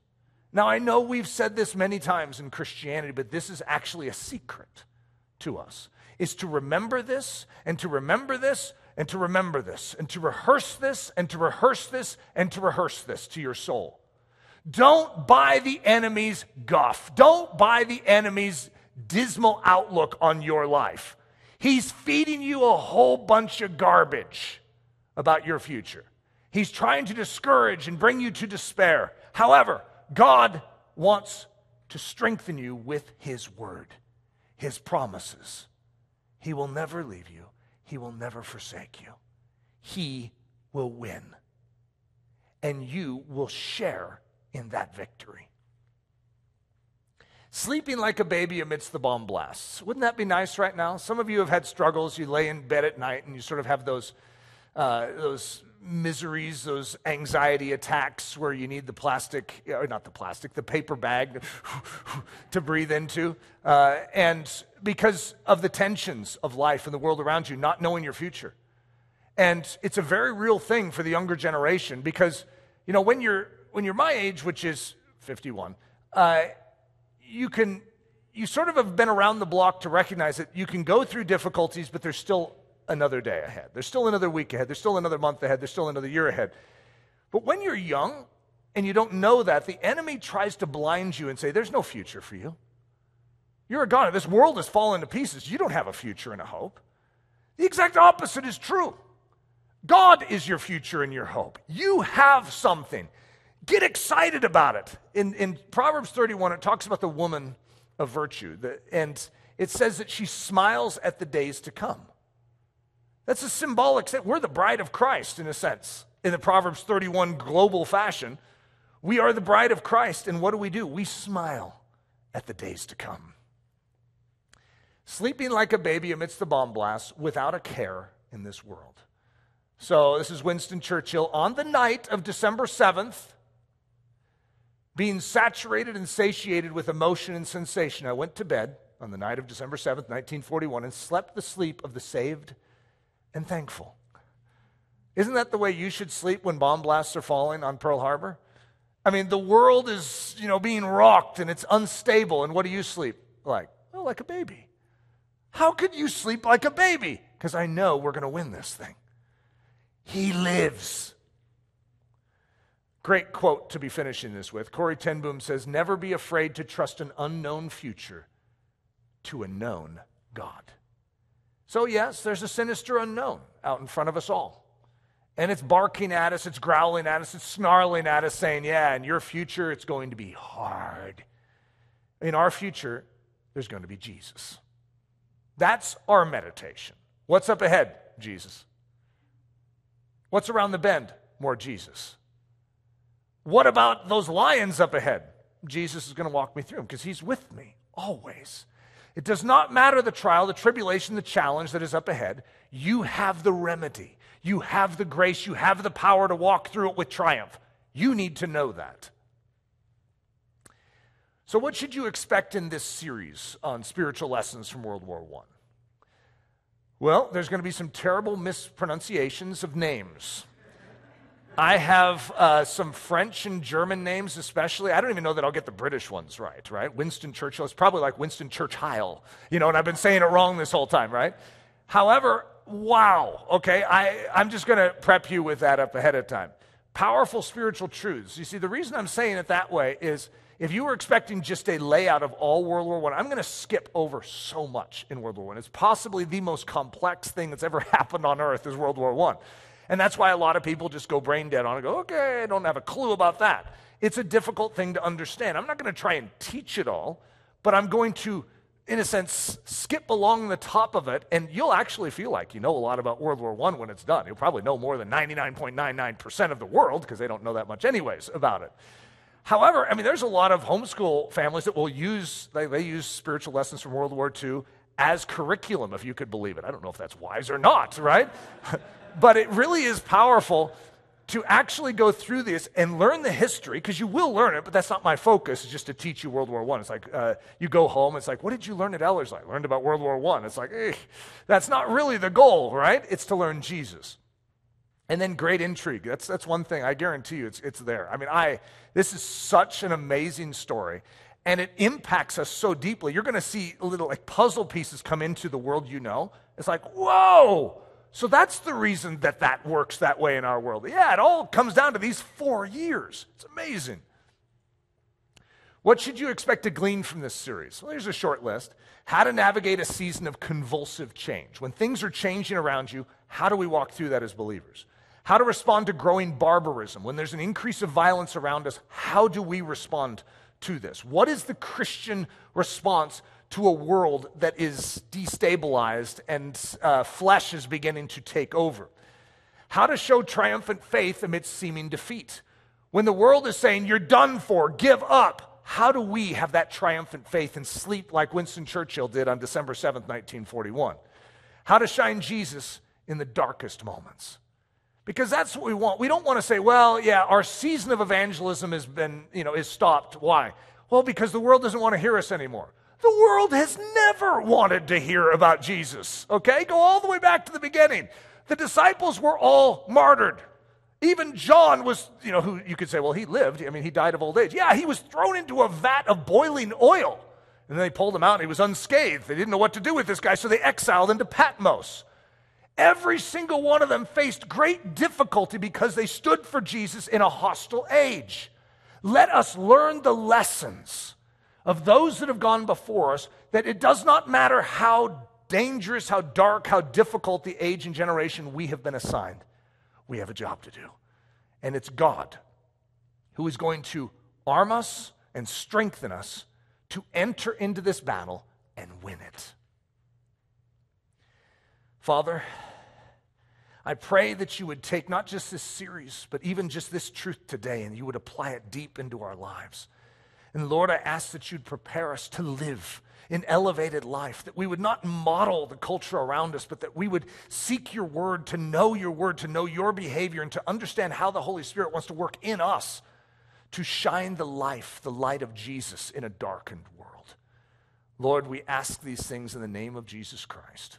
Now, I know we've said this many times in Christianity, but this is actually a secret to us. Is to remember this and to remember this and to remember this and to rehearse this and to rehearse this and to rehearse this to your soul. Don't buy the enemy's guff. Don't buy the enemy's dismal outlook on your life. He's feeding you a whole bunch of garbage about your future. He's trying to discourage and bring you to despair. However, God wants to strengthen you with His word, His promises. He will never leave you, He will never forsake you. He will win, and you will share in that victory. Sleeping like a baby amidst the bomb blasts. Wouldn't that be nice right now? Some of you have had struggles. You lay in bed at night and you sort of have those, uh, those miseries, those anxiety attacks where you need the plastic, or not the plastic, the paper bag to breathe into. Uh, and because of the tensions of life and the world around you, not knowing your future. And it's a very real thing for the younger generation because, you know, when you're, when you're my age, which is 51, uh, you can, you sort of have been around the block to recognize that you can go through difficulties, but there's still another day ahead. There's still another week ahead. There's still another month ahead. There's still another year ahead. But when you're young and you don't know that, the enemy tries to blind you and say, There's no future for you. You're a goner. This world is falling to pieces. You don't have a future and a hope. The exact opposite is true. God is your future and your hope. You have something. Get excited about it. In, in Proverbs 31, it talks about the woman of virtue, the, and it says that she smiles at the days to come. That's a symbolic sense. We're the bride of Christ, in a sense, in the Proverbs 31 global fashion. We are the bride of Christ, and what do we do? We smile at the days to come. Sleeping like a baby amidst the bomb blast without a care in this world. So, this is Winston Churchill on the night of December 7th, being saturated and satiated with emotion and sensation, I went to bed on the night of December 7th, 1941, and slept the sleep of the saved and thankful. Isn't that the way you should sleep when bomb blasts are falling on Pearl Harbor? I mean, the world is, you know, being rocked and it's unstable. And what do you sleep like? Well, like a baby. How could you sleep like a baby? Because I know we're going to win this thing. He lives. Great quote to be finishing this with. Corrie ten Boom says, Never be afraid to trust an unknown future to a known God. So, yes, there's a sinister unknown out in front of us all. And it's barking at us, it's growling at us, it's snarling at us, saying, Yeah, in your future, it's going to be hard. In our future, there's going to be Jesus. That's our meditation. What's up ahead? Jesus. What's around the bend? More Jesus. What about those lions up ahead? Jesus is going to walk me through them because he's with me always. It does not matter the trial, the tribulation, the challenge that is up ahead. You have the remedy. You have the grace. You have the power to walk through it with triumph. You need to know that. So, what should you expect in this series on spiritual lessons from World War I? Well, there's going to be some terrible mispronunciations of names. I have uh, some French and German names, especially. I don't even know that I'll get the British ones right, right? Winston Churchill. is probably like Winston Churchill, you know, and I've been saying it wrong this whole time, right? However, wow, okay, I, I'm just going to prep you with that up ahead of time. Powerful spiritual truths. You see, the reason I'm saying it that way is if you were expecting just a layout of all World War I, I'm going to skip over so much in World War I. It's possibly the most complex thing that's ever happened on earth is World War I. And that's why a lot of people just go brain dead on it go, okay, I don't have a clue about that. It's a difficult thing to understand. I'm not going to try and teach it all, but I'm going to, in a sense, skip along the top of it, and you'll actually feel like you know a lot about World War I when it's done. You'll probably know more than 99.99% of the world, because they don't know that much, anyways, about it. However, I mean, there's a lot of homeschool families that will use, they, they use spiritual lessons from World War II as curriculum, if you could believe it. I don't know if that's wise or not, right? but it really is powerful to actually go through this and learn the history, because you will learn it, but that's not my focus, it's just to teach you World War I. It's like uh, you go home, it's like, what did you learn at Ellerslie? I learned about World War I. It's like, eh, that's not really the goal, right? It's to learn Jesus. And then great intrigue. That's, that's one thing. I guarantee you it's, it's there. I mean, I, this is such an amazing story. And it impacts us so deeply. You're going to see little like puzzle pieces come into the world you know. It's like, whoa, so that's the reason that that works that way in our world. Yeah, it all comes down to these four years. It's amazing. What should you expect to glean from this series? Well, here's a short list. How to navigate a season of convulsive change. When things are changing around you, how do we walk through that as believers? How to respond to growing barbarism. When there's an increase of violence around us, how do we respond to this? What is the Christian response to a world that is destabilized and uh, flesh is beginning to take over. How to show triumphant faith amidst seeming defeat. When the world is saying, You're done for, give up, how do we have that triumphant faith and sleep like Winston Churchill did on December 7th, 1941? How to shine Jesus in the darkest moments. Because that's what we want. We don't want to say, well, yeah, our season of evangelism has been, you know, is stopped. Why? Well, because the world doesn't want to hear us anymore. The world has never wanted to hear about Jesus, okay? Go all the way back to the beginning. The disciples were all martyred. Even John was, you know, who you could say, well, he lived. I mean, he died of old age. Yeah, he was thrown into a vat of boiling oil. And then they pulled him out and he was unscathed. They didn't know what to do with this guy, so they exiled him to Patmos. Every single one of them faced great difficulty because they stood for Jesus in a hostile age. Let us learn the lessons of those that have gone before us that it does not matter how dangerous, how dark, how difficult the age and generation we have been assigned. We have a job to do. And it's God who is going to arm us and strengthen us to enter into this battle and win it. Father, I pray that you would take not just this series, but even just this truth today, and you would apply it deep into our lives. And Lord, I ask that you'd prepare us to live in elevated life, that we would not model the culture around us, but that we would seek your word, to know your word, to know your behavior, and to understand how the Holy Spirit wants to work in us to shine the life, the light of Jesus in a darkened world. Lord, we ask these things in the name of Jesus Christ.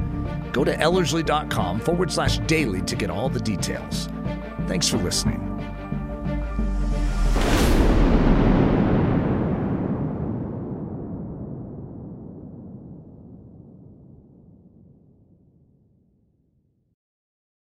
Go to ellerslie.com forward slash daily to get all the details. Thanks for listening.